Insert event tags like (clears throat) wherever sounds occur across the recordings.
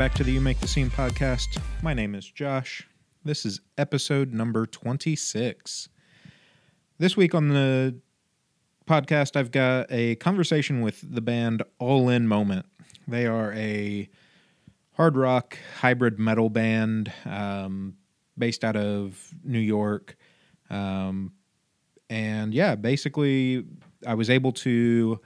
Back to the You Make the Scene podcast. My name is Josh. This is episode number 26. This week on the podcast, I've got a conversation with the band All In Moment. They are a hard rock hybrid metal band um, based out of New York. Um, and yeah, basically, I was able to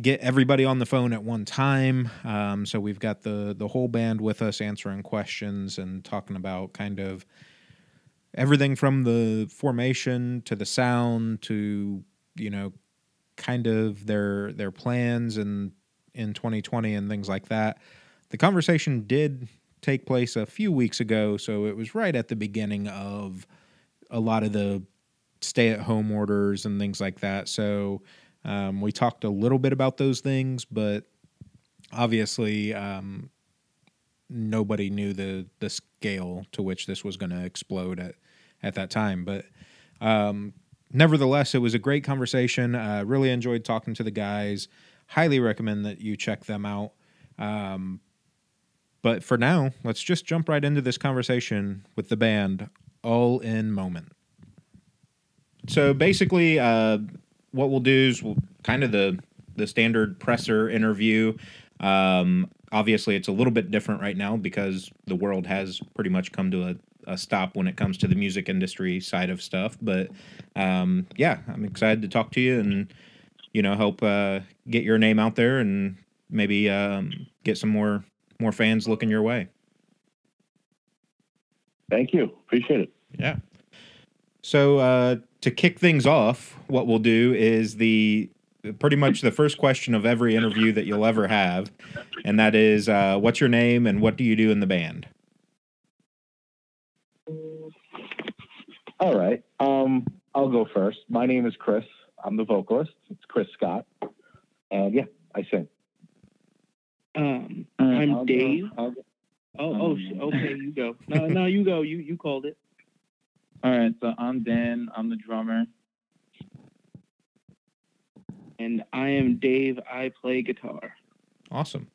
get everybody on the phone at one time. Um, so we've got the the whole band with us answering questions and talking about kind of everything from the formation to the sound to you know kind of their their plans and in 2020 and things like that. The conversation did take place a few weeks ago, so it was right at the beginning of a lot of the stay at home orders and things like that. So um, we talked a little bit about those things, but obviously um, nobody knew the the scale to which this was going to explode at at that time. But um, nevertheless, it was a great conversation. Uh, really enjoyed talking to the guys. Highly recommend that you check them out. Um, but for now, let's just jump right into this conversation with the band All In Moment. So basically, uh, what we'll do is we'll kind of the the standard presser interview. Um, obviously, it's a little bit different right now because the world has pretty much come to a, a stop when it comes to the music industry side of stuff. But um, yeah, I'm excited to talk to you and you know help uh, get your name out there and maybe um, get some more more fans looking your way. Thank you. Appreciate it. Yeah. So uh, to kick things off, what we'll do is the pretty much the first question of every interview that you'll ever have, and that is, uh, what's your name and what do you do in the band? All right. Um, I'll go first. My name is Chris. I'm the vocalist. It's Chris Scott, and yeah, I sing. Um, I'm I'll Dave. I'll go- Oh, oh, okay, you go. No, no, you go. You you called it. All right, so I'm Dan. I'm the drummer. And I am Dave. I play guitar. Awesome.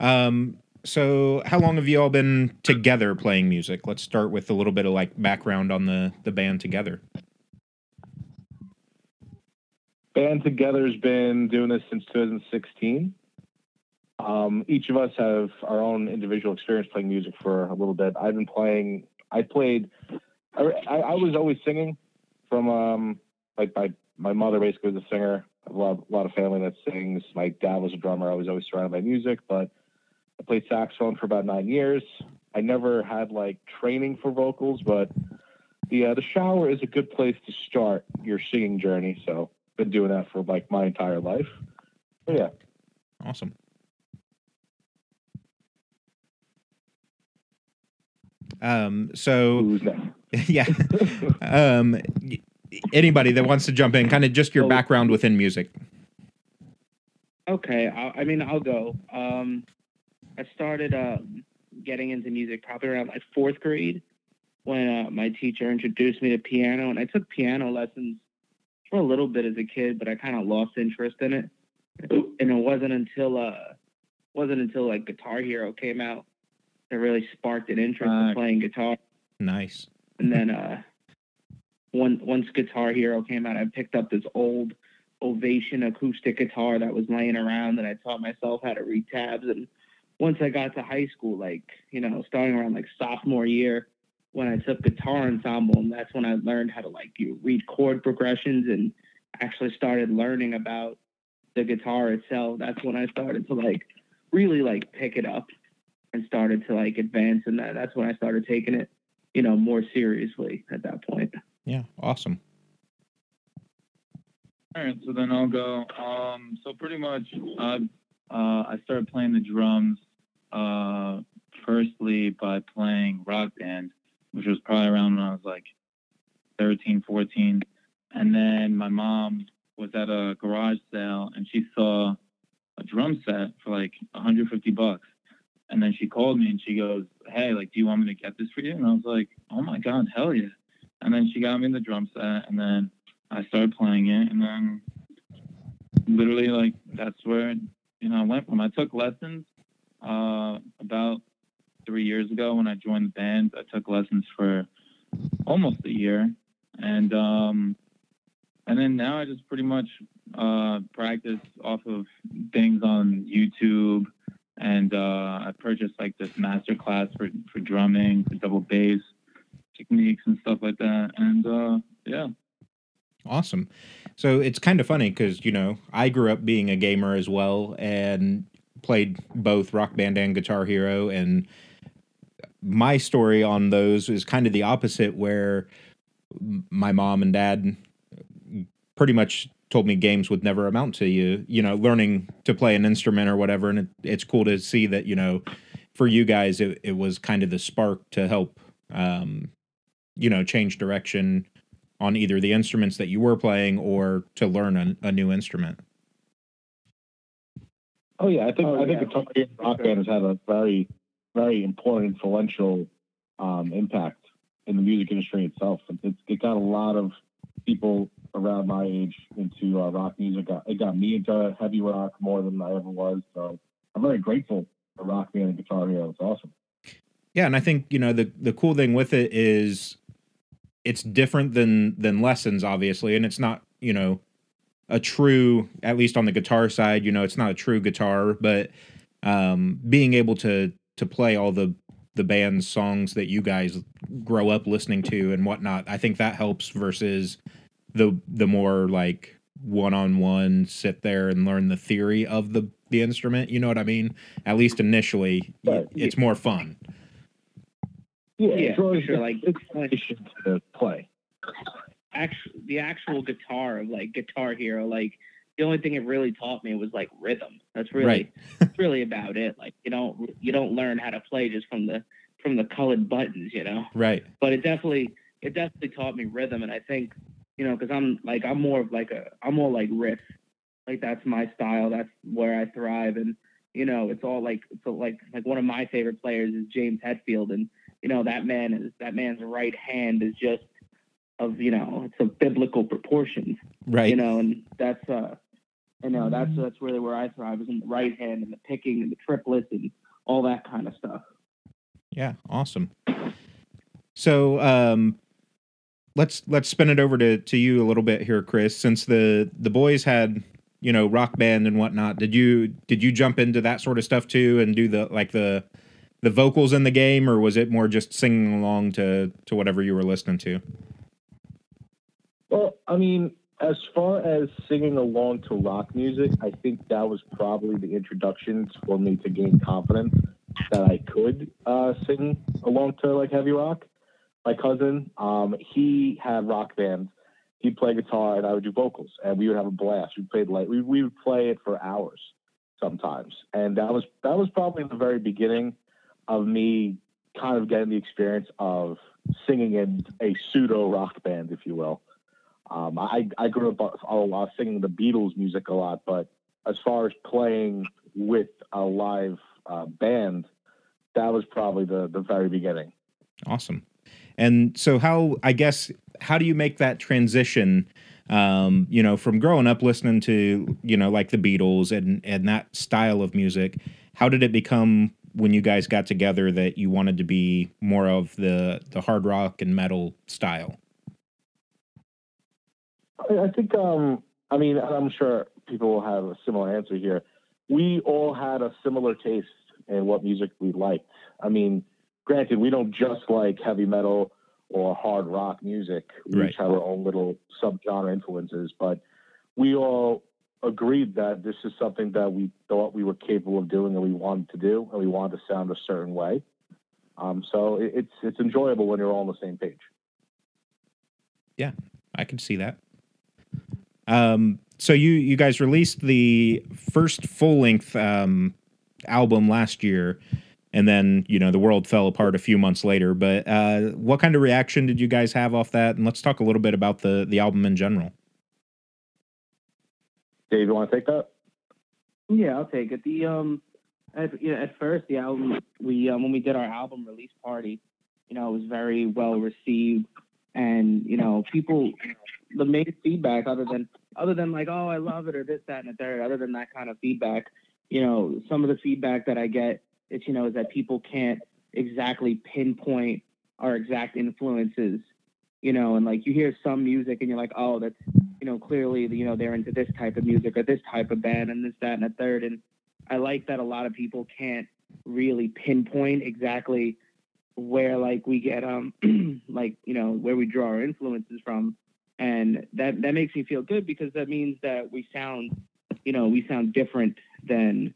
Um, so how long have you all been together playing music? Let's start with a little bit of like background on the the band together. Band Together's been doing this since 2016. Um, each of us have our own individual experience playing music for a little bit. I've been playing. I played. I, I, I was always singing from um, like my my mother basically was a singer. I have a lot, a lot of family that sings. My dad was a drummer. I was always surrounded by music, but I played saxophone for about nine years. I never had like training for vocals, but the uh, the shower is a good place to start your singing journey. So been doing that for like my entire life. But yeah, Awesome. Um, so who's next? (laughs) yeah. Um, anybody that wants to jump in, kind of just your So- background within music. Okay, I, I mean I'll go. Um, I started um, getting into music probably around like fourth grade when uh, my teacher introduced me to piano, and I took piano lessons for a little bit as a kid, but I kind of lost interest in it. And it wasn't until uh, wasn't until like Guitar Hero came out that really sparked an interest in playing guitar. Nice. And then uh, one, once Guitar Hero came out, I picked up this old Ovation acoustic guitar that was laying around, and I taught myself how to read tabs. And once I got to high school, like you know, starting around like sophomore year, when I took guitar ensemble, and that's when I learned how to like you read chord progressions and actually started learning about the guitar itself. That's when I started to like really like pick it up and started to like advance and that. That's when I started taking it you know, more seriously at that point. Yeah. Awesome. All right, so then I'll go. Um, so pretty much, uh, uh, I started playing the drums, uh, firstly by playing rock band, which was probably around when I was like 13, 14. And then my mom was at a garage sale and she saw a drum set for like 150 bucks. And then she called me and she goes, Hey, like, do you want me to get this for you? And I was like, Oh my God, hell yeah. And then she got me the drum set and then I started playing it, and then literally like that's where you know I went from. I took lessons uh, about three years ago when I joined the band. I took lessons for almost a year, and um, and then now I just pretty much uh, practice off of things on YouTube, and uh, I purchased like this master class for for drumming, for double bass techniques and stuff like that, and uh, yeah. Awesome. So it's kind of funny because, you know, I grew up being a gamer as well and played both Rock Band and Guitar Hero. And my story on those is kind of the opposite, where my mom and dad pretty much told me games would never amount to you, you know, learning to play an instrument or whatever. And it, it's cool to see that, you know, for you guys, it, it was kind of the spark to help, um, you know, change direction on either the instruments that you were playing or to learn a, a new instrument. Oh yeah, I think Oh, I think yeah. Guitar Hero Rock Band has had a very, very important, influential um, impact in the music industry itself. It's, it got a lot of people around my age into uh, rock music. Got- It got me into heavy rock more than I ever was. So I'm very grateful for Rock Band and Guitar Hero. It's awesome. Yeah, and I think you know the the cool thing with it is it's different than than lessons, obviously, and it's not you know a true at least on the guitar side. You know, it's not a true guitar, but um, being able to to play all the the band's songs that you guys grow up listening to and whatnot, I think that helps versus the the more like one on one sit there and learn the theory of the the instrument. You know what I mean? At least initially, y- Right. it's more fun. Yeah, Yeah, it for sure. Like, it's like motivation to play. actual the actual guitar of like Guitar Hero, like the only thing it really taught me was like rhythm. That's really Right. that's really about it. Like you don't you don't learn how to play just from the from the colored buttons, you know. Right. But it definitely it definitely taught me rhythm, and I think you know because I'm like I'm more of like a I'm more like riff. Like that's my style. That's where I thrive, and you know it's all like it's all like like one of my favorite players is James Hetfield, and you know that man is that man's right hand is just of you know it's of biblical proportions Right. you know, and that's uh, you know, that's that's really where I thrive is in the right hand and the picking and the triplets and all that kind of stuff. Yeah, awesome. So, um, let's let's spin it over to to you a little bit here, Chris. Since the the boys had you know rock band and whatnot, did you did you jump into that sort of stuff too and do the like the the vocals in the game, or was it more just singing along to to whatever you were listening to? Well, I mean, as far as singing along to rock music, I think that was probably the introduction for me to gain confidence that I could uh, sing along to like heavy rock. My cousin, um, he had rock bands. He'd play guitar and I would do vocals, and we would have a blast. We played like we, we would play it for hours sometimes, and that was that was probably the very beginning of me kind of getting the experience of singing in a pseudo rock band, if you will. Um, I, I grew up a lot singing the Beatles music a lot, but as far as playing with a live uh, band, that was probably the, the very beginning. Awesome. And so, how I guess how do you make that transition? Um, you know, from growing up listening to you know like the Beatles and and that style of music, how did it become when you guys got together that you wanted to be more of the the hard rock and metal style? I, think, um, I mean, I'm sure people will have a similar answer here. We all had a similar taste in what music we liked. I mean, granted, we don't just like heavy metal or hard rock music. We Right. each have our own little subgenre influences, but we all agreed that this is something that we thought we were capable of doing and we wanted to do, and we wanted to sound a certain way. Um, so it, it's it's enjoyable when you're all on the same page. Yeah, I can see that. Um, so you you guys released the first full length um, album last year, and then you know the world fell apart a few months later. But uh, what kind of reaction did you guys have off that? And let's talk a little bit about the the album in general. Dave, you want to take that? Yeah, I'll take it. The um, at, you know, at first the album we um, when we did our album release party, you know, it was very well received, and you know, people, the main feedback other than other than like, oh, I love it or this, that, and the third, other than that kind of feedback, you know, some of the feedback that I get it's you know is that people can't exactly pinpoint our exact influences you know and like you hear some music and you're like oh that's you know clearly you know they're into this type of music or this type of band and this that and a third. And i like that a lot of people can't really pinpoint exactly where like we get um (clears throat) like you know where we draw our influences from. And that that makes me feel good because that means that we sound you know we sound different than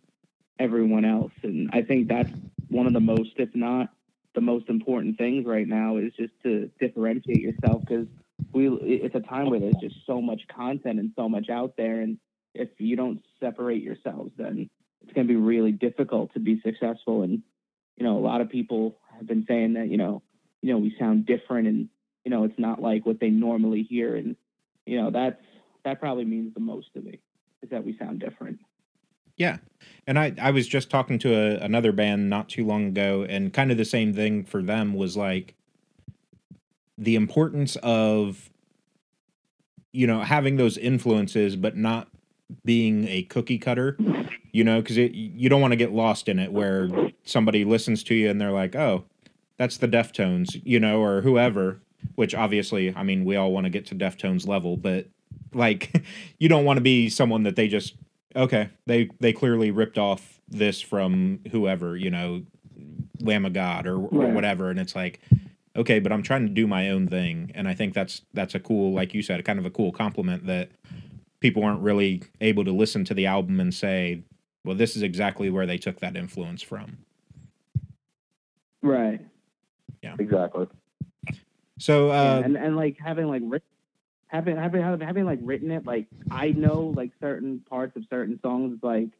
everyone else. And i think that's one of the most if not the most important things right now is just to differentiate yourself because we it's a time where there's just so much content and so much out there. And if you don't separate yourselves then it's going to be really difficult to be successful. And you know a lot of people have been saying that you know you know we sound different and you know it's not like what they normally hear. And you know that's that probably means the most to me is that we sound different yeah. And i i was just talking to a, another band not too long ago and kind of the same thing for them was like the importance of you know having those influences but not being a cookie cutter you know because you don't want to get lost in it where somebody listens to you and they're like oh that's the deftones you know or whoever which obviously i mean we all want to get to deftones level but like (laughs) you don't want to be someone that they just okay they they clearly ripped off this from whoever you know lamb of god or, or Right. whatever and it's like okay but i'm trying to do my own thing and i think that's that's a cool like you said kind of a cool compliment that people aren't really able to listen to the album and say well this is exactly where they took that influence from right Yeah. Exactly. so Yeah, uh and and like having like writ- having having having like written it like I know like certain parts of certain songs like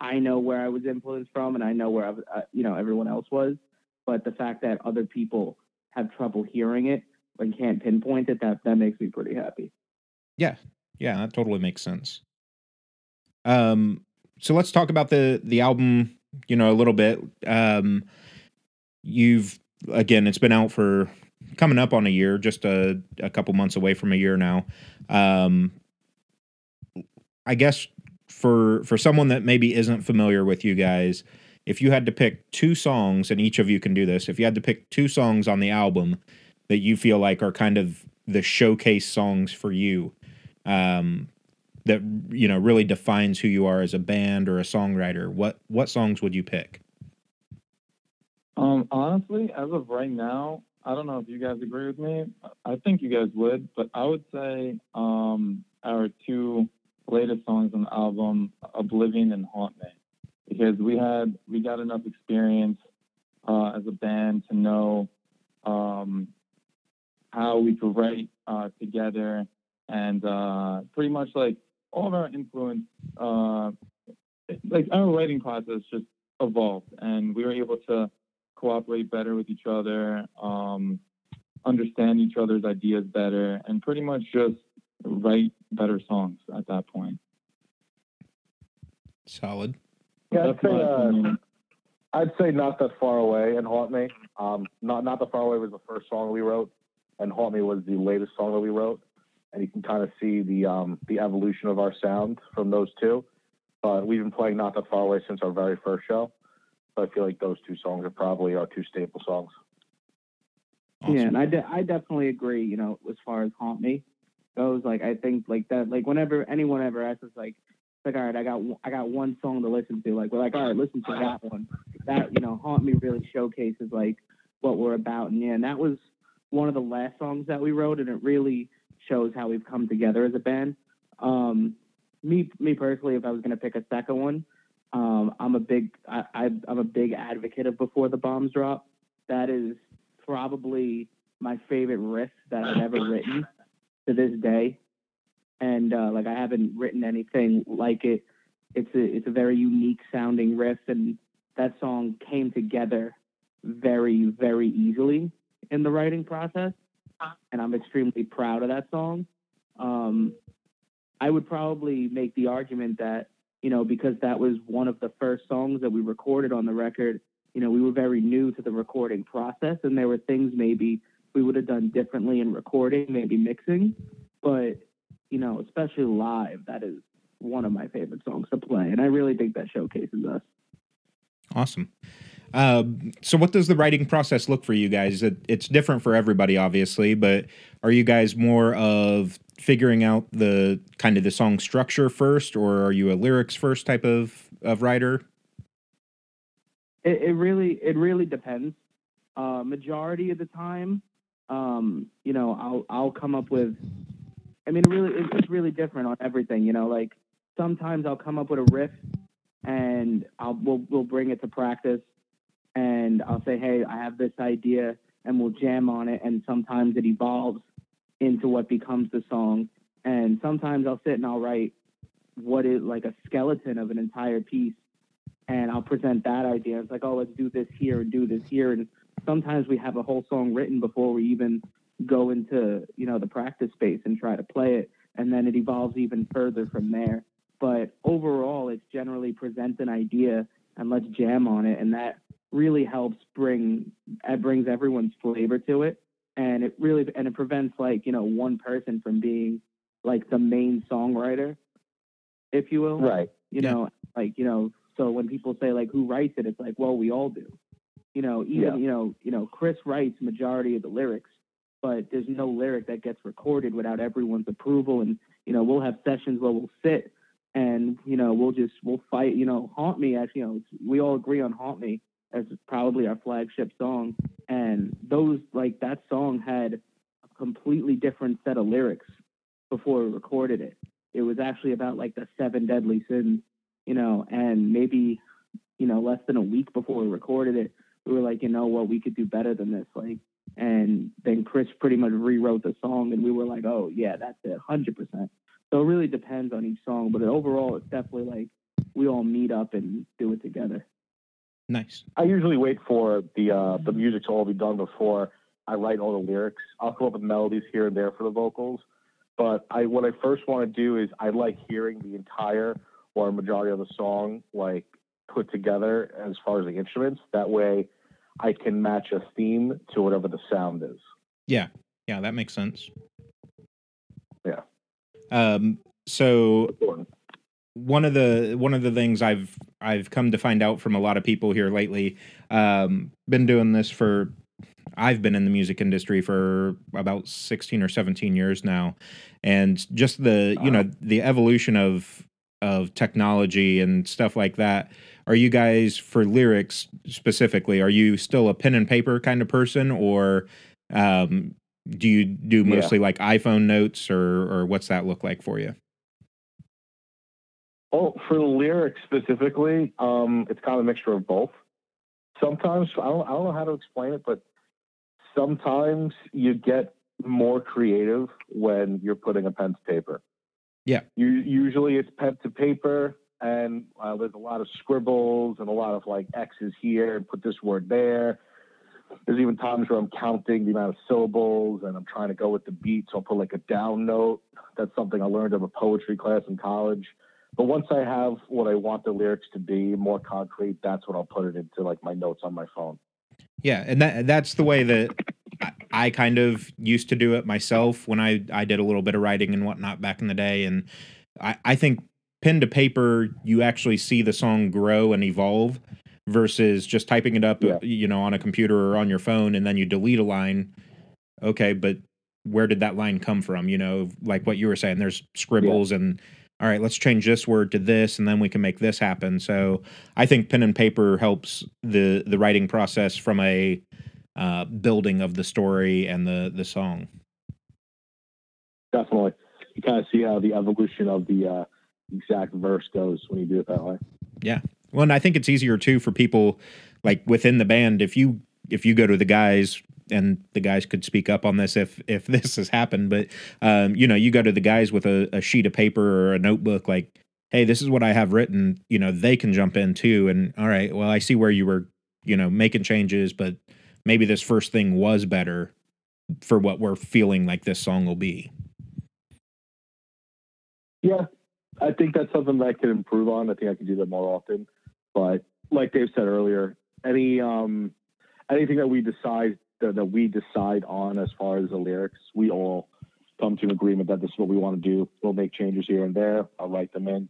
I know where I was influenced from and I know where I was, uh, you know everyone else was but the fact that other people have trouble hearing it and can't pinpoint it that that makes me pretty happy Yeah, Yeah, that totally makes sense. Um, so let's talk about the the album. You know, a little bit. Um, you've again, it's been out for coming up on a year, just a a couple months away from a year now. Um, I guess for for someone that maybe isn't familiar with you guys, if you had to pick two songs, and each of you can do this, if you had to pick two songs on the album that you feel like are kind of the showcase songs for you, um, that you know really defines who you are as a band or a songwriter, what what songs would you pick? Um, honestly, as of right now, I don't know if you guys agree with me. I think you guys would, but I would say um, our two latest songs on the album, "Oblivion" and "Haunt Me," because we had we got enough experience uh, as a band to know um, how we could write uh, together, and uh, pretty much like all of our influence, uh, like our writing process just evolved, and we were able to cooperate better with each other, um, understand each other's ideas better, and pretty much just write better songs at that point. Solid. Yeah, I'd say, uh. I'd say not that far away and haunt me. Um, not not that far away was the first song we wrote, and haunt me was the latest song that we wrote. And you can kind of see the um, the evolution of our sound from those two. But we've been playing not that far away since our very first show. So I feel like those two songs are probably our two staple songs. Awesome. Yeah, and I, de- I definitely agree. You know, as far as haunt me goes, like I think like that, like whenever anyone ever asks us, like, like all right, I got one- I got one song to listen to. Like we're like, all right, listen to that one. That you know, haunt me really showcases like what we're about, and yeah, and that was one of the last songs that we wrote, and it really shows how we've come together as a band. Um, me me personally, if I was gonna pick a second one, um, I'm a big I, I I'm a big advocate of Before the Bombs Drop. That is probably my favorite riff that I've ever (laughs) written to this day. And uh, like I haven't written anything like it. It's a it's a very unique sounding riff, and that song came together very very easily in the writing process. And I'm extremely proud of that song. Um, I would probably make the argument that you know because that was one of the first songs that we recorded on the record you know, we were very new to the recording process, and there were things maybe we would have done differently in recording, maybe mixing. But, you know, especially live, that is one of my favorite songs to play. And I really think that showcases us. Awesome. Um, so, what does the writing process look for you guys? It, it's different for everybody, obviously, but are you guys more of figuring out the kind of the song structure first, or are you a lyrics first type of of writer? It, it really it really depends. Uh, majority of the time, um, you know, I'll I'll come up with. I mean, it really it's really different on everything. You know, like sometimes I'll come up with a riff, and I'll we'll we'll bring it to practice, and I'll say, hey, I have this idea, and we'll jam on it, and sometimes it evolves into what becomes the song, and sometimes I'll sit and I'll write what is like a skeleton of an entire piece and I'll present that idea. It's like, oh, let's do this here and do this here. And sometimes we have a whole song written before we even go into, you know, the practice space and try to play it. And then it evolves even further from there. But overall, it's generally present an idea and let's jam on it. And that really helps bring, it brings everyone's flavor to it. And it really, and it prevents like, you know, one person from being like the main songwriter, if you will. Right. You Yeah. know, like, you know, so when people say like who writes it, it's like, well, we all do. You know, even Yeah. you know, you know, Chris writes majority of the lyrics, but there's no lyric that gets recorded without everyone's approval. And you know, we'll have sessions where we'll sit and you know we'll just we'll fight. You know, haunt me. Actually, you know, we all agree on haunt me as probably our flagship song. And those like that song had a completely different set of lyrics before we recorded it. It was actually about like the seven deadly sins you know, and maybe, you know, less than a week before we recorded it, we were like, you know what, we could do better than this. Like, and then Chris pretty much rewrote the song, and we were like, oh, yeah, that's it, 100%. So it really depends on each song, but overall, it's definitely like we all meet up and do it together. Nice. I usually wait for the uh, the music to all be done before I write all the lyrics. I'll come up with melodies here and there for the vocals, but I what I first want to do is I like hearing the entire or majority of the song like put together as far as the instruments. That way, I can match a theme to whatever the sound is. Yeah, yeah, that makes sense. Yeah. Um, so Important. One of the one of the things I've I've come to find out from a lot of people here lately, um, been doing this for I've been in the music industry for about 16 or 17 years now. And just the, you know, the evolution of of technology and stuff like that. Are you guys for lyrics specifically, are you still a pen and paper kind of person or um do you do Yeah. mostly like iPhone notes or or what's that look like for you? Oh, for the lyrics specifically, um, it's kind of a mixture of both. Sometimes I don't, I don't know how to explain it, but sometimes you get more creative when you're putting a pen to paper. Yeah. You usually it's pen to paper, and uh, there's a lot of scribbles and a lot of like X's here and put this word there. There's even times where I'm counting the amount of syllables and I'm trying to go with the beat, so I'll put like a down note. That's something I learned of a poetry class in college. But once I have what I want the lyrics to be more concrete, that's when I'll put it into like my notes on my phone. Yeah, and that that's the way that I, kind of used to do it myself when I I did a little bit of writing and whatnot back in the day, and I I think pen to paper you actually see the song grow and evolve versus just typing it up Yeah. you know on a computer or on your phone and then you delete a line. Okay, but where did that line come from? You know, like what you were saying, there's scribbles and all right, let's change this word to this, and then we can make this happen. So I think pen and paper helps the the writing process from a uh, building of the story and the the song. Definitely. You kind of see how the evolution of the uh, exact verse goes when you do it that way. Yeah, well, and I think it's easier too for people like within the band if you if you go to the guys and the guys could speak up on this if if (laughs) this has happened, but um, you know, you go to the guys with a, a sheet of paper or a notebook like, hey, this is what I have written. You know, they can jump in too. And all right, well, I see where you were, you know, making changes, but maybe this first thing was better for what we're feeling like this song will be. Yeah, I think that's something that I could improve on. I think I could do that more often. But like Dave said earlier, any um anything that we decide that, that we decide on as far as the lyrics, we all come to an agreement that this is what we want to do. We'll make changes here and there. I'll write them in.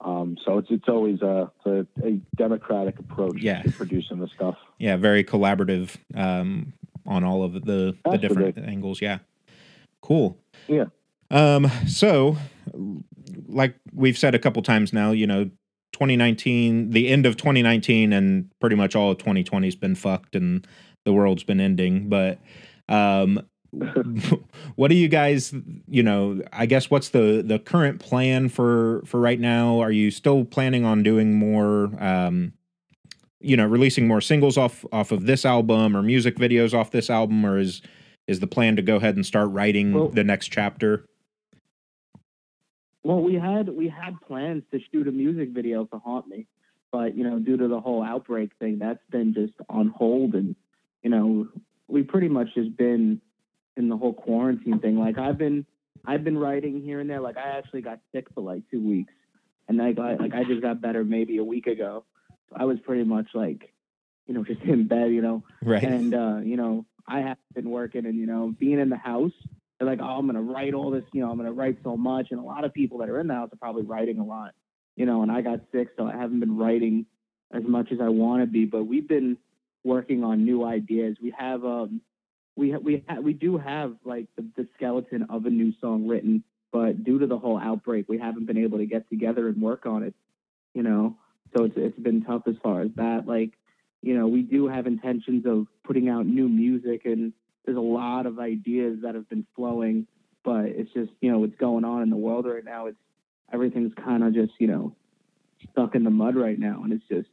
Um, so it's it's always a, a, a democratic approach Yeah. to producing the stuff. Yeah, very collaborative um, on all of the the different angles. Yeah, cool. Yeah. Um. So, like we've said a couple times now, you know, 2019, the end of 2019, and pretty much all of 2020 has been fucked, and the world's been ending. But, um, (laughs) what do you guys you know i guess what's the the current plan for for right now are you still planning on doing more um you know releasing more singles off off of this album or music videos off this album or is is the plan to go ahead and start writing Well- the next chapter Well, we had we had plans to shoot a music video for Haunt Me, but you know, due to the whole outbreak thing, that's been just on hold, and you know, we pretty much just been in the whole quarantine thing. Like I've been I've been writing here and there. Like I actually got sick for like two weeks, and like I like I just got better maybe a week ago. I was pretty much like, you know, (laughs) just in bed, you know, right and uh, you know, I have been working and you know, being in the house. They're like, oh, I'm gonna write all this, you know, I'm gonna write so much, and a lot of people that are in the house are probably writing a lot, you know. And I got sick, so I haven't been writing as much as I want to be. But we've been working on new ideas. We have, um, we ha- we ha- we do have like the, the skeleton of a new song written, but due to the whole outbreak, we haven't been able to get together and work on it, you know. So it's it's been tough as far as that. Like, you know, we do have intentions of putting out new music and there's a lot of ideas that have been flowing, but it's just, you know, what's going on in the world right now. It's everything's kind of just, you know, stuck in the mud right now. And it's just,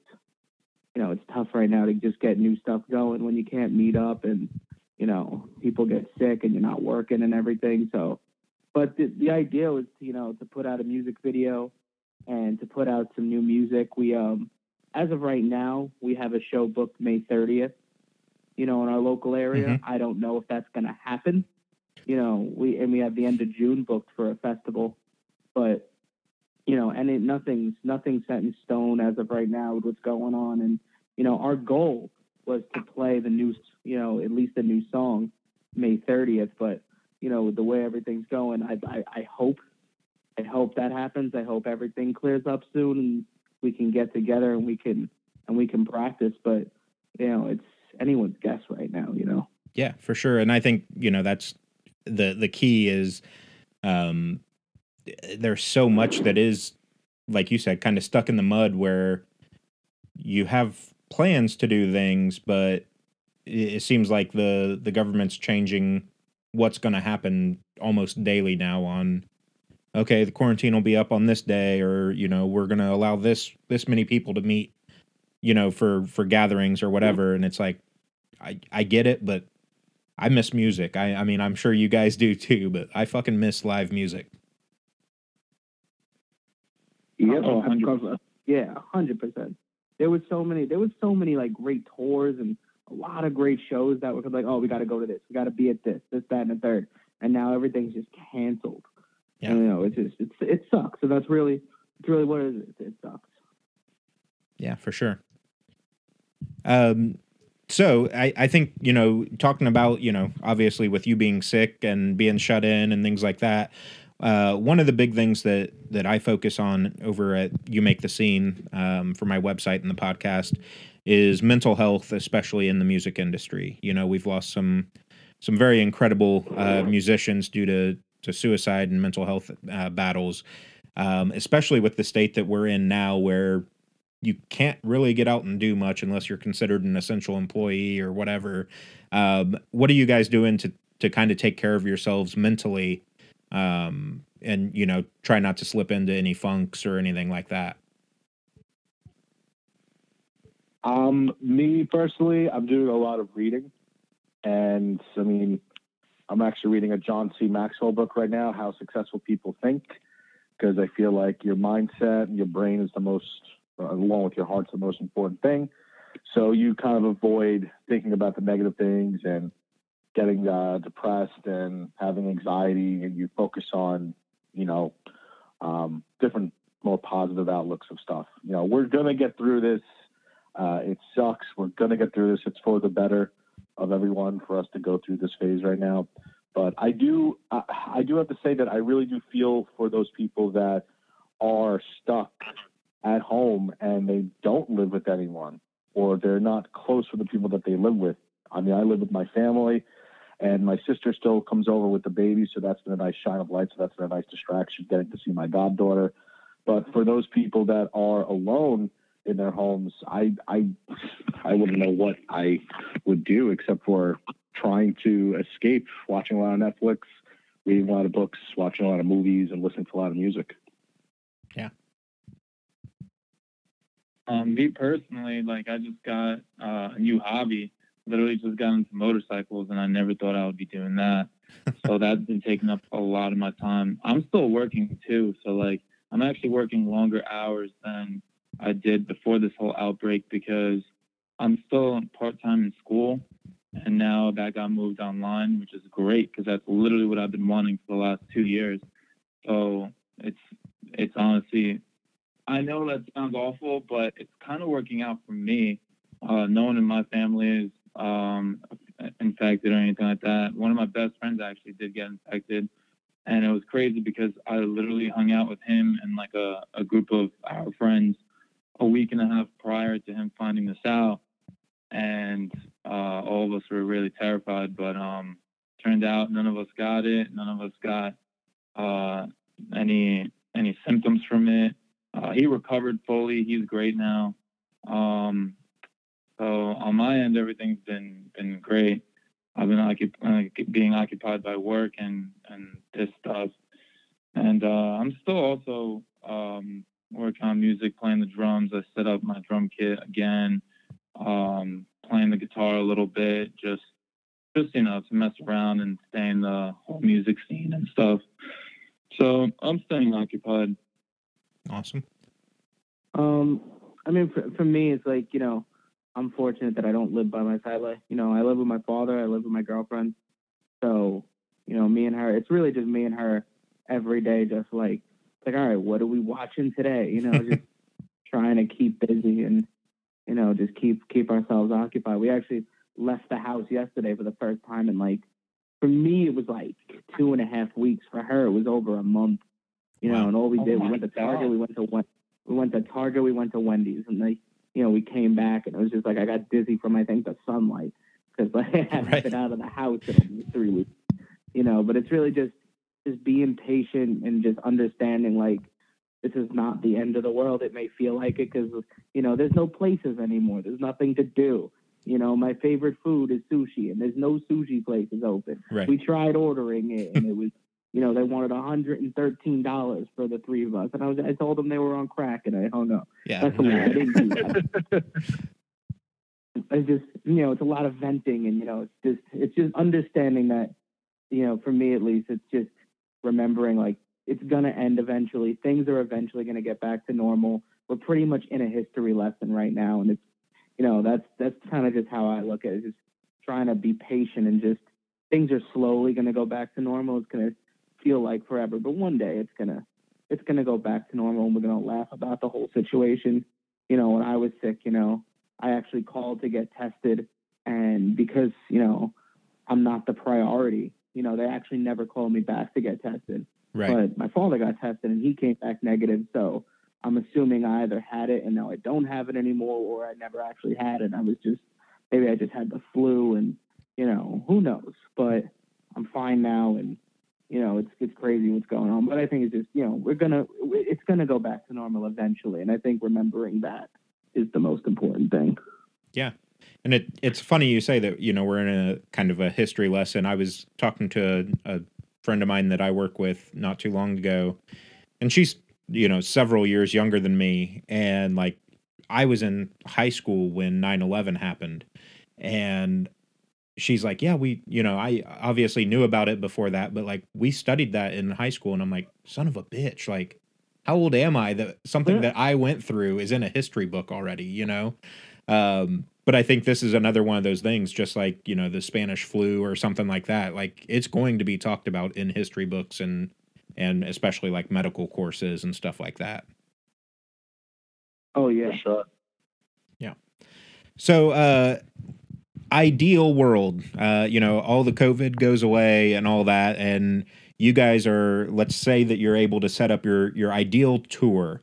you know, it's tough right now to just get new stuff going when you can't meet up and, you know, people get sick and you're not working and everything. So, but the, the idea was, you know, to put out a music video and to put out some new music. We, um, as of right now, we have a show booked May 30th you know, in our local area. Mhm. I don't know if that's going to happen. You know, we and we have the end of June booked for a festival, but you know, and it, nothing's nothing's set in stone as of right now with what's going on. And you know, our goal was to play the new, you know, at least a new song May 30th. But you know, the way everything's going, I I, I hope I hope that happens. I hope everything clears up soon and we can get together and we can and we can practice. But you know, it's anyone's guess right now, you know. Yeah, for sure. And I think, you know, that's the the key is um there's so much that is like you said kind of stuck in the mud where you have plans to do things but it, seems like the the government's changing what's going to happen almost daily now on okay the quarantine will be up on this day or you know we're going to allow this this many people to meet you know for for gatherings or whatever. And it's like i i get it but i miss music. I i mean i'm sure you guys do too but i fucking miss live music Yep. Oh, Oh, 100%. of. Yeah, hundred percent. There was so many. There was so many like great tours and a lot of great shows that were like, oh, we got to go to this. We got to be at this, this, that, and the third. And now everything's just canceled. Yeah. And, you know, it's just it's it sucks. So that's really it's really what it is. It, it sucks. Yeah, for sure. Um, so I, I think, you know, talking about, you know, obviously with you being sick and being shut in and things like that, uh, one of the big things that, that I focus on over at You Make the Scene um, for my website and the podcast is mental health, especially in the music industry. You know, we've lost some some very incredible uh, musicians due to to suicide and mental health uh, battles, um, especially with the state that we're in now, where you can't really get out and do much unless you're considered an essential employee or whatever. Um, what are you guys doing to to kind of take care of yourselves mentally, um, and you know, try not to slip into any funks or anything like that? Um, me personally, I'm doing a lot of reading, and I mean, I'm actually reading a John C. Maxwell book right now, How Successful People Think, because I feel like your mindset and your brain is the most, uh, along with your heart's the most important thing. So you kind of avoid thinking about the negative things and getting uh, depressed and having anxiety, and you focus on, you know, um, different, more positive outlooks of stuff. You know, we're gonna get through this. Uh, it sucks. We're gonna get through this. It's for the better of everyone for us to go through this phase right now. But I do, I, I do have to say that I really do feel for those people that are stuck at home and they don't live with anyone or they're not close with the people that they live with. I mean, I live with my family and my sister still comes over with the baby, so that's been a nice shine of light. So that's been a nice distraction, getting to see my goddaughter. But for those people that are alone in their homes, I I I wouldn't know what I would do except for trying to escape, watching a lot of Netflix, reading a lot of books, watching a lot of movies, and listening to a lot of music. Yeah. Um, me personally, like I just got uh, a new hobby. Literally just got into motorcycles, and I never thought I would be doing that. so (laughs) that's been taking up a lot of my time. I'm still working too, so like I'm actually working longer hours than I did before this whole outbreak because I'm still part time in school, and now that got moved online, which is great because that's literally what I've been wanting for the last two years. So it's it's honestly I know that sounds awful, but it's kind of working out for me. Uh, no one in my family is um, infected or anything like that. One of my best friends actually did get infected, and it was crazy because I literally hung out with him and like a, a group of our friends a week and a half prior to him finding this out, and uh, all of us were really terrified. But um, turned out none of us got it. None of us got uh, any any symptoms from it uh, he recovered fully. He's great now. Um, so on my end, everything's been been great. I've been occup- uh, being occupied by work and and this stuff, and uh, I'm still also um, working on music, playing the drums. I set up my drum kit again, um, playing the guitar a little bit, just just you know to mess around and stay in the whole music scene and stuff. So I'm staying occupied. Awesome. Um, I mean, for, for me, it's like you know, I'm fortunate that I don't live by my side. You know, I live with my father, I live with my girlfriend, so you know, me and her. It's really just me and her every day, just like like, all right, what are we watching today? You know, just (laughs) trying to keep busy and you know, just keep keep ourselves occupied. We actually left the house yesterday for the first time in like for me it was like two and a half weeks. For her it was over a month. You know, and all we Oh did we went to Target, God. we went to we went to Target, we went to Wendy's, and they, you know, we came back, and it was just like I got dizzy from I think the sunlight because like, (laughs) I haven't Right. been out of the house in three weeks, you know. But it's really just just being patient and just understanding like this is not the end of the world. It may feel like it because you know there's no places anymore. There's nothing to do. You know, my favorite food is sushi, and there's no sushi places open. Right. We tried ordering it, and it was, you know, they wanted $113 for the three of us, and I was, I told them they were on crack, and I hung up. Yeah. That's the I didn't do that. (laughs) It's just, you know, it's a lot of venting, and you know, it's just, it's just understanding that, you know, for me at least, it's just remembering like it's gonna end eventually. Things are eventually gonna get back to normal. We're pretty much in a history lesson right now, and it's, you know, that's that's kind of just how I look at it. Just trying to be patient and just things are slowly gonna go back to normal. It's gonna feel like forever, but one day it's gonna it's gonna go back to normal, and we're gonna laugh about the whole situation. You know, when I was sick, you know, I actually called to get tested, and because you know I'm not the priority, you know, they actually never called me back to get tested. Right. But my father got tested and he came back negative. So I'm assuming I either had it and now I don't have it anymore, or I never actually had it. I was just maybe I just had the flu, and you know who knows. But I'm fine now, and you know it's it's crazy what's going on. But I think it's just you know we're gonna it's gonna go back to normal eventually, and I think remembering that is the most important thing. Yeah, and it it's funny you say that, you know, we're in a kind of a history lesson. I was talking to a, a friend of mine that I work with not too long ago, and she's, you know, several years younger than me. And like I was in high school when 9 11 happened. And she's like, Yeah, we, you know, I obviously knew about it before that, but like we studied that in high school. And I'm like, Son of a bitch. Like, how old am I that something Yeah. that I went through is in a history book already, you know? Um, but I think this is another one of those things, just like, you know, the Spanish flu or something like that. Like it's going to be talked about in history books and and especially like medical courses and stuff like that. Oh yeah, For Yeah. So uh ideal world, uh, you know, all the COVID goes away and all that, and you guys are let's say that you're able to set up your your ideal tour.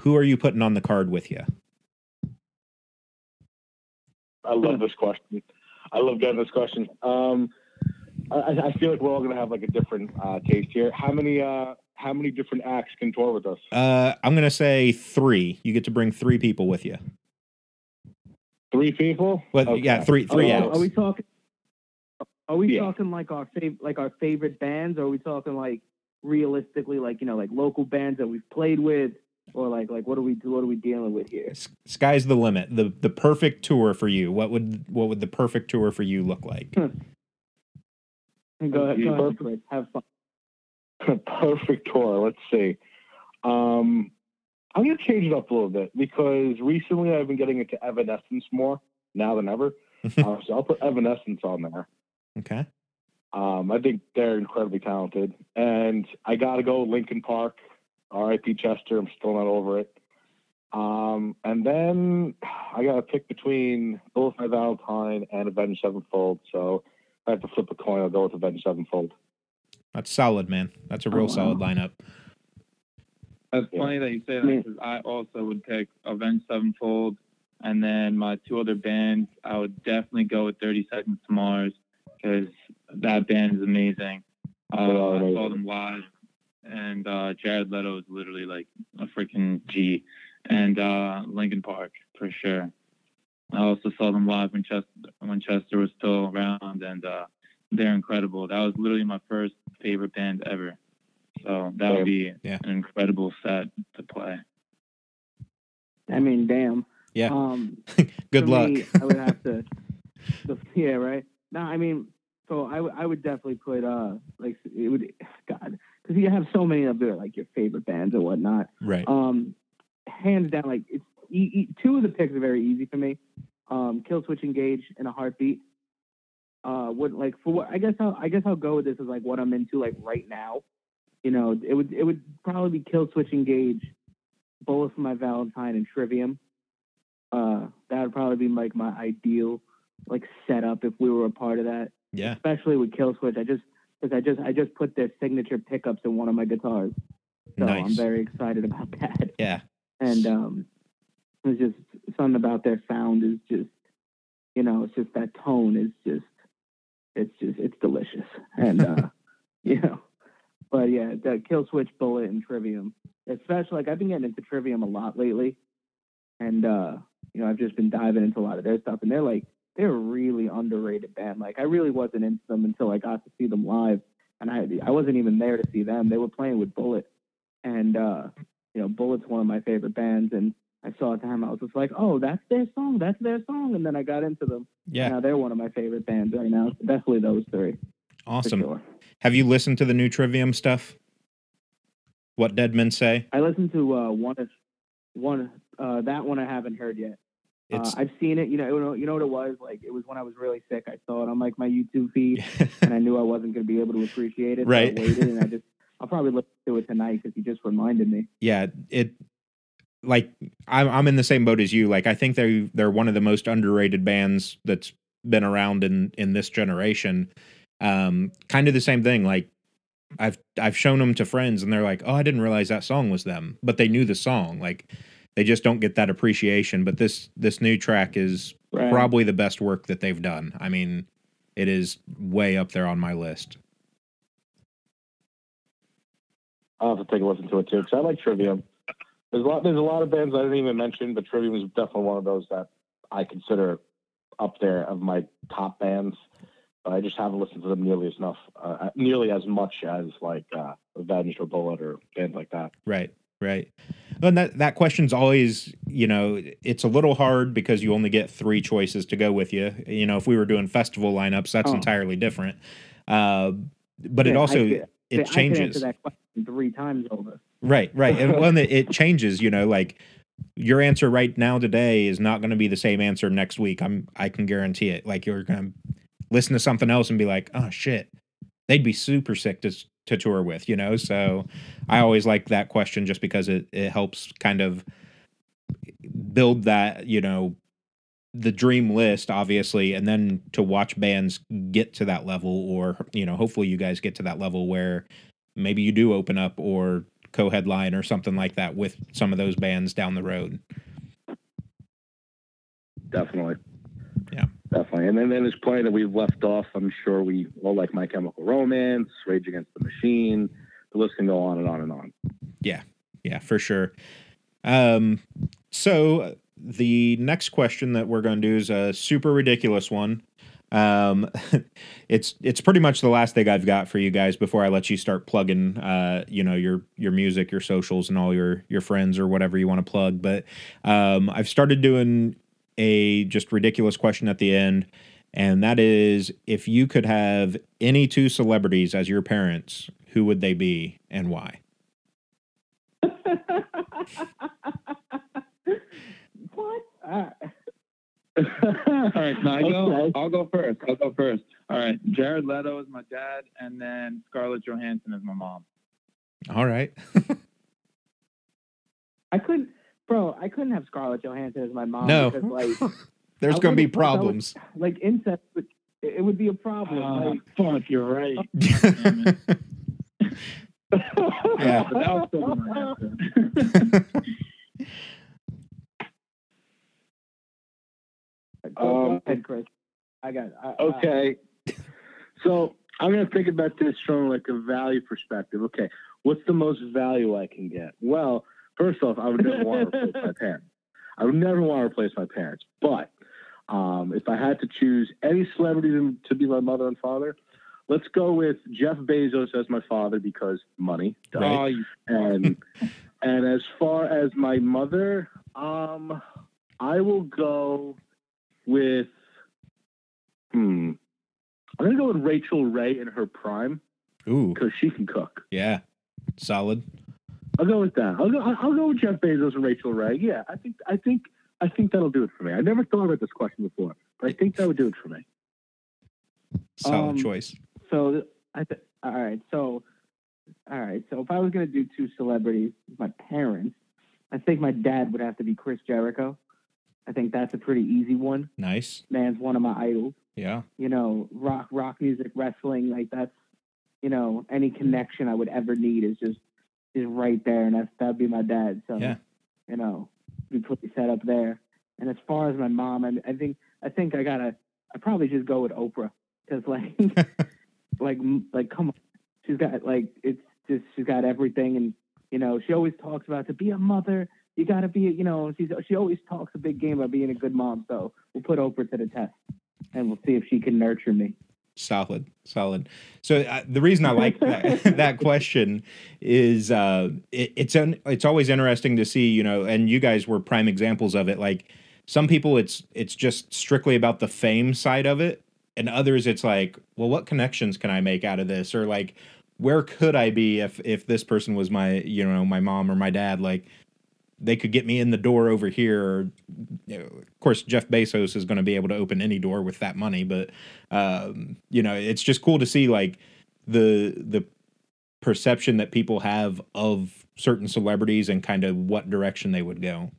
Who are you putting on the card with you? I love this question. I love getting this question. Um, I, I feel like we're all gonna have like a different uh, taste here. How many uh, how many different acts can tour with us? Uh, I'm gonna say three. You get to bring three people with you. Three people? Well, Okay. yeah, three three are, acts. are we talking? Are we Yeah. talking like our fav- like our favorite bands, or are we talking like realistically, like you know, like local bands that we've played with, or like like what are we what are we dealing with here? S- Sky's the limit. the The perfect tour for you. What would what would the perfect tour for you look like? Go ahead, go ahead, perfect. Chris. Have fun. (laughs) Perfect tour. Let's see. Um, I'm gonna change it up a little bit because recently I've been getting into Evanescence more now than ever. uh, (laughs) so I'll put Evanescence on there. Okay. Um, I think they're incredibly talented, and I gotta go Linkin Park. R.I.P. Chester. I'm still not over it. Um, and then (sighs) I gotta pick between both my Valentine and Avenged Sevenfold. So I have to flip a coin. I'll go with Avenged Sevenfold. That's solid, man. That's a real Oh, wow. solid lineup. That's Yeah. funny that you say that because I also would pick Avenged Sevenfold, and then my two other bands, I would definitely go with Thirty Seconds to Mars because that band is amazing. Uh, Oh, I saw them live, and uh, Jared Leto is literally like a freaking G, and uh, Linkin Park for sure. I also saw them live when Chester when Chester was still around, and uh, they're incredible. That was literally my first favorite band ever. So that would be Yeah. an incredible set to play. I mean, damn. Yeah. Um, (laughs) Good luck. me, I would have to. (laughs) the, yeah, right. No, I mean, so I would I would definitely put uh like it would God because you have so many of their like your favorite bands and whatnot. right. Um, hands down, like it's e- e- two of the picks are very easy for me. Um, Killswitch Engage and a Heartbeat. Uh, would like for what I guess I'll I guess I'll go with this is like what I'm into like right now. You know, it would it would probably be Killswitch Engage, Bullet for My Valentine, and Trivium. Uh, that would probably be like my ideal like setup if we were a part of that Yeah. especially with Killswitch. I just because I just I just put their signature pickups in one of my guitars, so I'm very excited about (laughs) that. Yeah. And um, it's just something about their sound is just, you know, it's just that tone is just, it's just it's delicious, and uh, (laughs) you know, but yeah, the Killswitch, Bullet, and Trivium, especially like I've been getting into Trivium a lot lately, and uh, you know I've just been diving into a lot of their stuff, and they're like they're a really underrated band. Like I really wasn't into them until I got to see them live, and I I wasn't even there to see them. They were playing with Bullet, and uh, you know Bullet's one of my favorite bands, and I saw them. I was just like, oh, that's their song, that's their song, and then I got into them. Yeah. Now they're one of my favorite bands right now. So definitely those three. Awesome. Sure. Have you listened to the new Trivium stuff? What Dead Men Say? I listened to uh, one of one uh, that one I haven't heard yet. Uh, I've seen it. You know, you know, what it was like. It was when I was really sick. I saw it on like my YouTube feed, (laughs) and I knew I wasn't going to be able to appreciate it. so Right. I waited, and I (laughs) just I'll probably listen to it tonight because you just reminded me. yeah. It like I'm I'm in the same boat as you. Like I think they they're one of the most underrated bands that's been around in in this generation. Um, kind of the same thing. Like I've I've shown them to friends and they're like, "Oh, I didn't realize that song was them," but they knew the song. Like they just don't get that appreciation. But this this new track is Right. probably the best work that they've done. I mean, it is way up there on my list. I'll have to take a listen to it too because I like Trivium. There's a lot. There's a lot of bands I didn't even mention, but Trivium is definitely one of those that I consider up there of my top bands. But I just haven't listened to them nearly as enough, uh, nearly as much as like uh, Avenged or Bullet or bands like that. Right, right. And that that question's always, you know, it's a little hard because you only get three choices to go with you. You know, if we were doing festival lineups, that's Oh. entirely different. Uh, but it Yeah, I also could- it I can answer changes. that question three times over. Right, right. And (laughs) when it, it changes, you know, like your answer right now today is not going to be the same answer next week. I'm I can guarantee it. Like you're going to listen to something else and be like, "Oh shit. They'd be super sick to to tour with," you know? So I always like that question just because it it helps kind of build that, you know, the dream list, obviously, and then to watch bands get to that level, or you know, hopefully you guys get to that level where maybe you do open up or co-headline or something like that with some of those bands down the road. Definitely. Definitely. And then, then there's plenty that we've left off. I'm sure we all like My Chemical Romance, Rage Against the Machine. The list can go on and on and on. Yeah, yeah, for sure. Um, so the next question that we're going to do is a super ridiculous one. Um, (laughs) it's it's pretty much the last thing I've got for you guys before I let you start plugging, uh, you know, your your music, your socials, and all your your friends or whatever you want to plug. But um, I've started doing a just ridiculous question at the end, and that is if you could have any two celebrities as your parents, who would they be and why? (laughs) what? Uh, (laughs) All right, so I go. Okay. I'll go first. I'll go first. All right, Jared Leto is my dad, and then Scarlett Johansson is my mom. All right. (laughs) I couldn't, bro. I couldn't have Scarlett Johansson as my mom. No. because, like, (laughs) There's I going to be wouldn't- would- problems. (laughs) like incest. Would, it it would be a problem. Uh, like, fuck, you're right. (laughs) Yeah. but that was still my answer. go, Um, go ahead, Chris. I got. I, I- Okay. So I'm going to think about this from like a value perspective. Okay. What's the most value I can get? Well, first off, I would never want to (laughs) replace my parents. I would never want to replace my parents. But um, if I had to choose any celebrity to, to be my mother and father, let's go with Jeff Bezos as my father because money. Right. Oh, And (laughs) and as far as my mother, um, I will go with hmm. I'm gonna go with Rachael Ray in her prime Ooh, because she can cook. yeah. Solid. I'll go with that. I'll go. I'll go with Jeff Bezos and Rachael Ray. Yeah, I think. I think. I think that'll do it for me. I never thought about this question before, but I think that would do it for me. Solid Um, choice. So th- I th- all right. So all right. So if I was gonna do two celebrities, my parents, I think my dad would have to be Chris Jericho. I think that's a pretty easy one. Nice. Man's one of my idols. Yeah. You know, rock, rock music, wrestling, like that's, you know, any connection I would ever need is just is right there, and that's that'd be my dad. So Yeah. you know, be pretty set up there. And as far as my mom, I, I think I think I gotta I probably just go with Oprah because like (laughs) like like come on, she's got like it's just she's got everything, and you know she always talks about to be a mother. You gotta be, you know, she's she always talks a big game about being a good mom. So we'll put Oprah to the test, and we'll see if she can nurture me. Solid, solid. So uh, the reason I like that, (laughs) (laughs) that question is uh, it, it's un, it's always interesting to see, you know, and you guys were prime examples of it. Like some people, it's it's just strictly about the fame side of it, and others, it's like, well, what connections can I make out of this, or like, where could I be if if this person was my, you know, my mom or my dad, like. They could get me in the door over here. Or, you know, of course, Jeff Bezos is going to be able to open any door with that money, but um, you know, it's just cool to see like the the perception that people have of certain celebrities and kind of what direction they would go.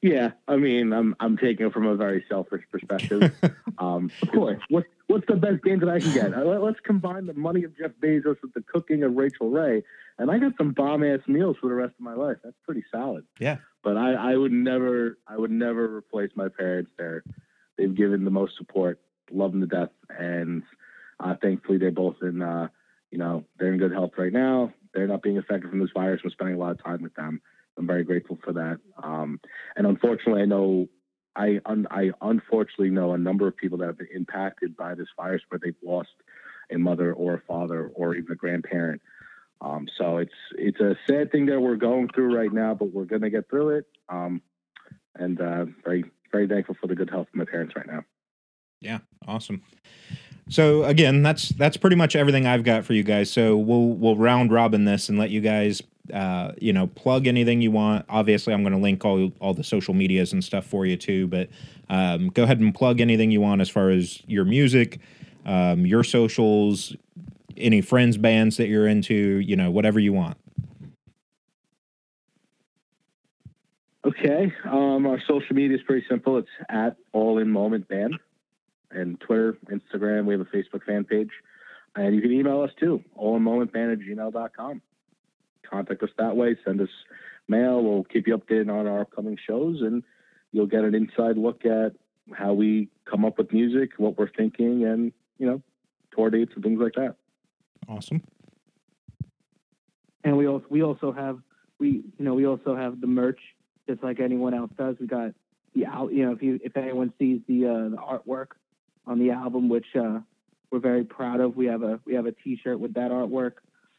Yeah, I mean, I'm I'm taking it from a very selfish perspective. (laughs) um, of course, what's what's the best game that I can get? Uh, let- Let's combine the money of Jeff Bezos with the cooking of Rachael Ray, and I got some bomb ass meals for the rest of my life. That's pretty solid. Yeah. But I, I would never I would never replace my parents. They're they've given the most support, love them to death, and uh, thankfully they're both in uh, you know they're in good health right now. They're not being affected from this virus. We're spending a lot of time with them. I'm very grateful for that. Um, and unfortunately, I know I un, I unfortunately know a number of people that have been impacted by this virus where they've lost a mother or a father or even a grandparent. Um, so it's it's a sad thing that we're going through right now, but we're gonna get through it. Um, and uh, very very thankful for the good health of my parents right now. Yeah, awesome. So again, that's that's pretty much everything I've got for you guys. So we'll we'll round robin this and let you guys uh, you know plug anything you want. Obviously, I'm going to link all all the social medias and stuff for you too. But um, go ahead and plug anything you want as far as your music, um, your socials, any friends bands that you're into. You know, whatever you want. Okay. Um, our social media is pretty simple. It's at All In Moment Band, and Twitter, Instagram. We have a Facebook fan page, and you can email us too. All In Moment Band at gmail.com. Contact us that way. Send us mail. We'll keep you updated on our upcoming shows, and you'll get an inside look at how we come up with music, what we're thinking, and you know, tour dates and things like that. Awesome. And we also we also have we you know we also have the merch just like anyone else does. We got the out you know if you if anyone sees the uh, the artwork on the album, which uh, we're very proud of. We have a we have a T-shirt with that artwork.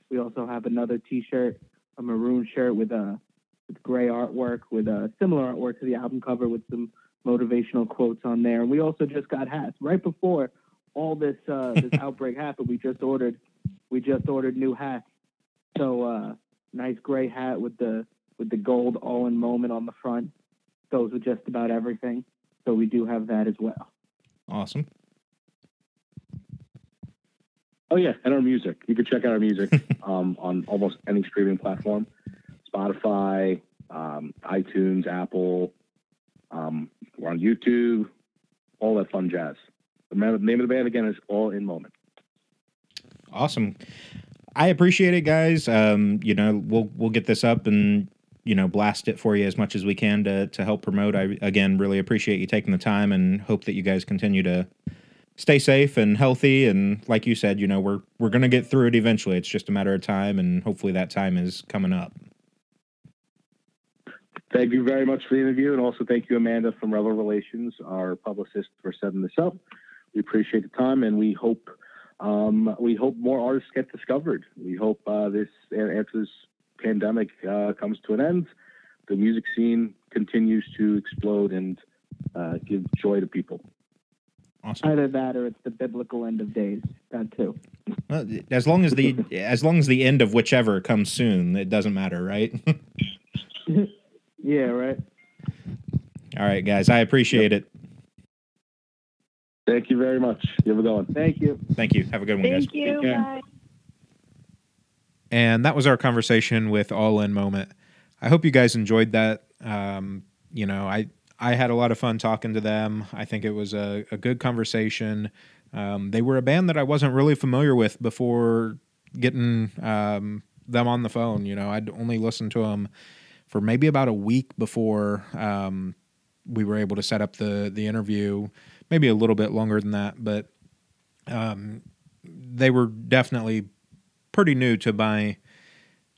We also have another T-shirt, a maroon shirt with a with gray artwork with a similar artwork to the album cover with some motivational quotes on there. And we also just got hats right before all this uh, (laughs) this outbreak happened. We just ordered we just ordered new hats. So uh, nice gray hat with the with the gold all in moment on the front goes with just about everything. So we do have that as well. Awesome. Oh yeah, and our music. You can check out our music (laughs) um, on almost any streaming platform: Spotify, um, iTunes, Apple. Um, we're on YouTube. All that fun jazz. The name of the band again is All In Moment. Awesome. I appreciate it, guys. Um, you know, we'll we'll get this up and you know blast it for you as much as we can to to help promote. I again really appreciate you taking the time and hope that you guys continue to stay safe and healthy. And like you said, you know, we're we're gonna get through it eventually. It's just a matter of time, and hopefully that time is coming up. Thank you very much for the interview, and also thank you, Amanda from Rebel Relations, our publicist, for setting this up. We appreciate the time, and we hope um, we hope more artists get discovered. We hope uh, this after this pandemic uh, comes to an end, the music scene continues to explode and uh, give joy to people. Awesome. Either that or it's the biblical end of days. That too. Well, as long as the as long as the end of whichever comes soon, it doesn't matter, right? (laughs) yeah, right. All right, guys. I appreciate it. Thank you very much. You have a good one. Thank you. Thank you. Have a good one, guys. Thank you. Take. Bye. And that was our conversation with All In Moment. I hope you guys enjoyed that. Um, you know, I I had a lot of fun talking to them. I think it was a, a good conversation. Um, they were a band that I wasn't really familiar with before getting um, them on the phone. You know, I'd only listened to them for maybe about a week before um, we were able to set up the the interview. Maybe a little bit longer than that, but um, they were definitely pretty new to my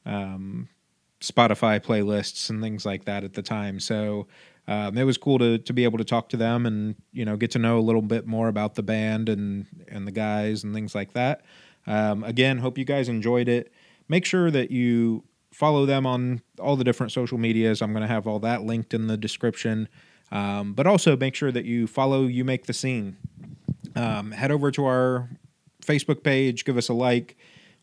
um, Spotify playlists and things like that at the time. So um, it was cool to to be able to talk to them and you know get to know a little bit more about the band and and the guys and things like that. Um, again, hope you guys enjoyed it. Make sure that you follow them on all the different social medias. I'm going to have all that linked in the description. Um, but also make sure that you follow You Make the Scene. Um, head over to our Facebook page, give us a like.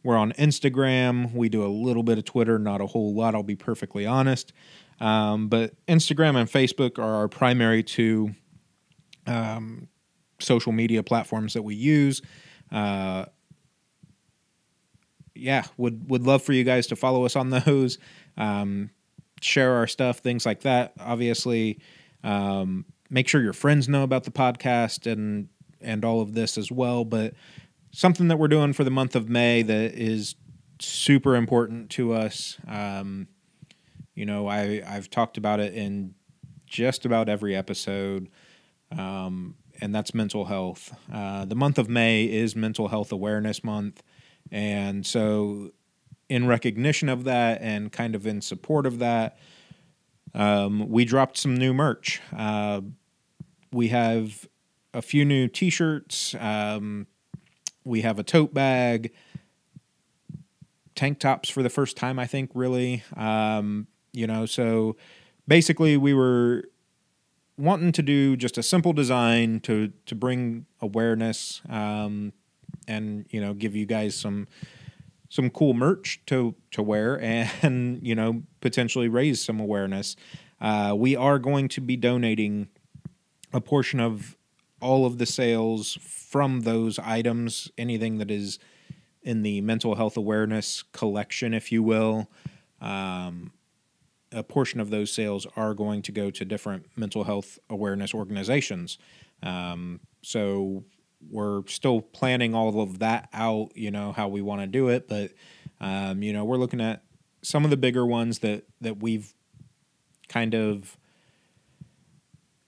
We're on Instagram. We do a little bit of Twitter, not a whole lot, I'll be perfectly honest. Um, but Instagram and Facebook are our primary two um, social media platforms that we use. Uh, yeah, would would love for you guys to follow us on (laughs) those, um, share our stuff, things like that. Obviously, um, make sure your friends know about the podcast and and all of this as well. But something that we're doing for the month of May that is super important to us. Um, you know, I I've talked about it in just about every episode, um, and that's mental health. Uh, the month of May is Mental Health Awareness Month, and so in recognition of that and kind of in support of that, um, we dropped some new merch. Uh, we have a few new T-shirts. Um, we have a tote bag, tank tops for the first time, I think. Really, um, you know. So basically, we were wanting to do just a simple design to to bring awareness um, and you know give you guys some some cool merch to to wear (laughs) and you know potentially raise some awareness. Uh, we are going to be donating a portion of all of the sales from those items, anything that is in the mental health awareness collection, if you will. Um, a portion of those sales are going to go to different mental health awareness organizations. Um, so we're still planning all of that out, you know, how we want to do it. But, um, you know, we're looking at some of the bigger ones that, that we've kind of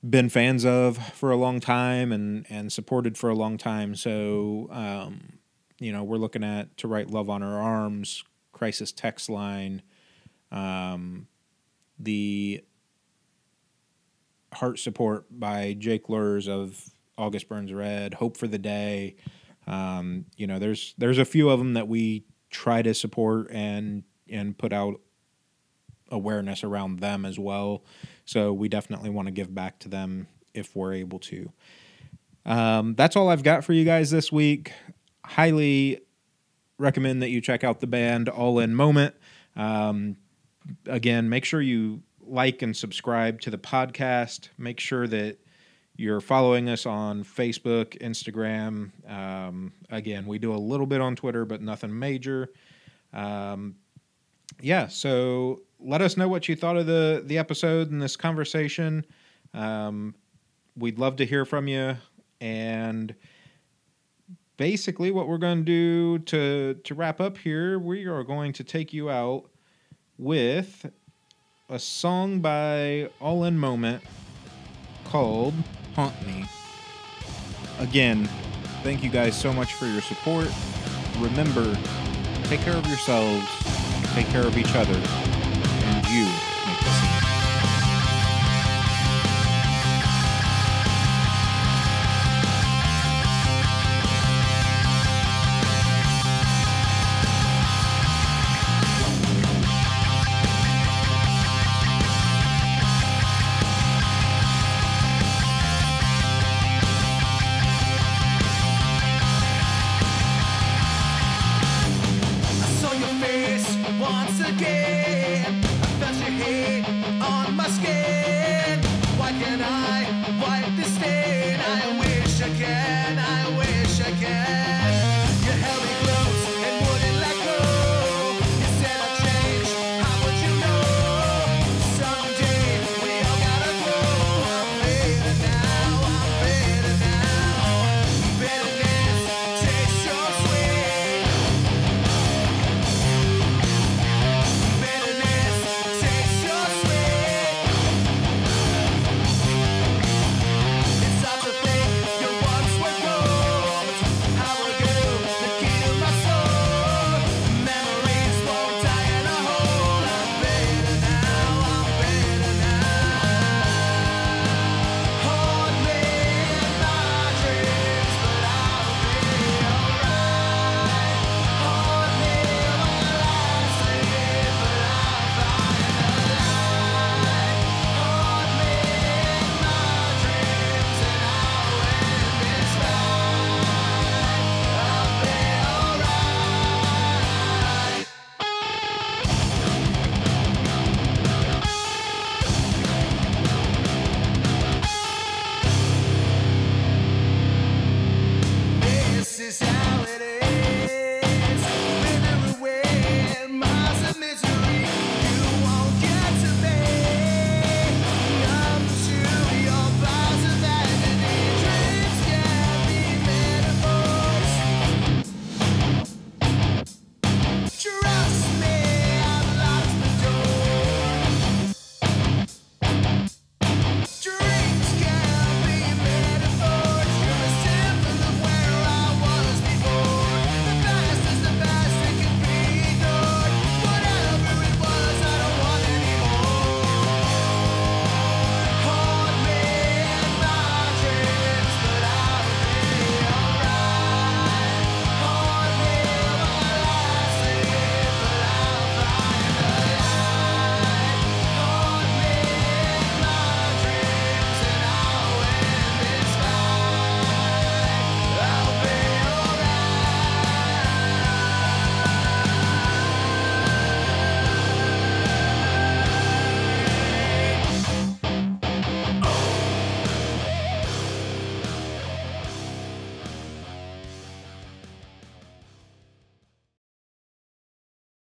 been fans of for a long time and, and supported for a long time. So, um, you know, we're looking at To Write Love on Her Arms, Crisis Text Line, um, the Heart Support by Jake Luhrs of August Burns Red, Hope for the Day. Um, you know, there's there's a few of them that we try to support and and put out awareness around them as well. So we definitely want to give back to them if we're able to. Um, that's all I've got for you guys this week. Highly recommend that you check out the band All In Moment. Um, again, make sure you like and subscribe to the podcast. Make sure that you're following us on Facebook, Instagram. Um, again, we do a little bit on Twitter, but nothing major. Um, yeah, so let us know what you thought of the the episode and this conversation. Um, we'd love to hear from you. And basically, what we're going to do to to wrap up here, we are going to take you out with a song by All In Moment called Haunt Me. Again, thank you guys so much for your support. Remember, take care of yourselves, take care of each other,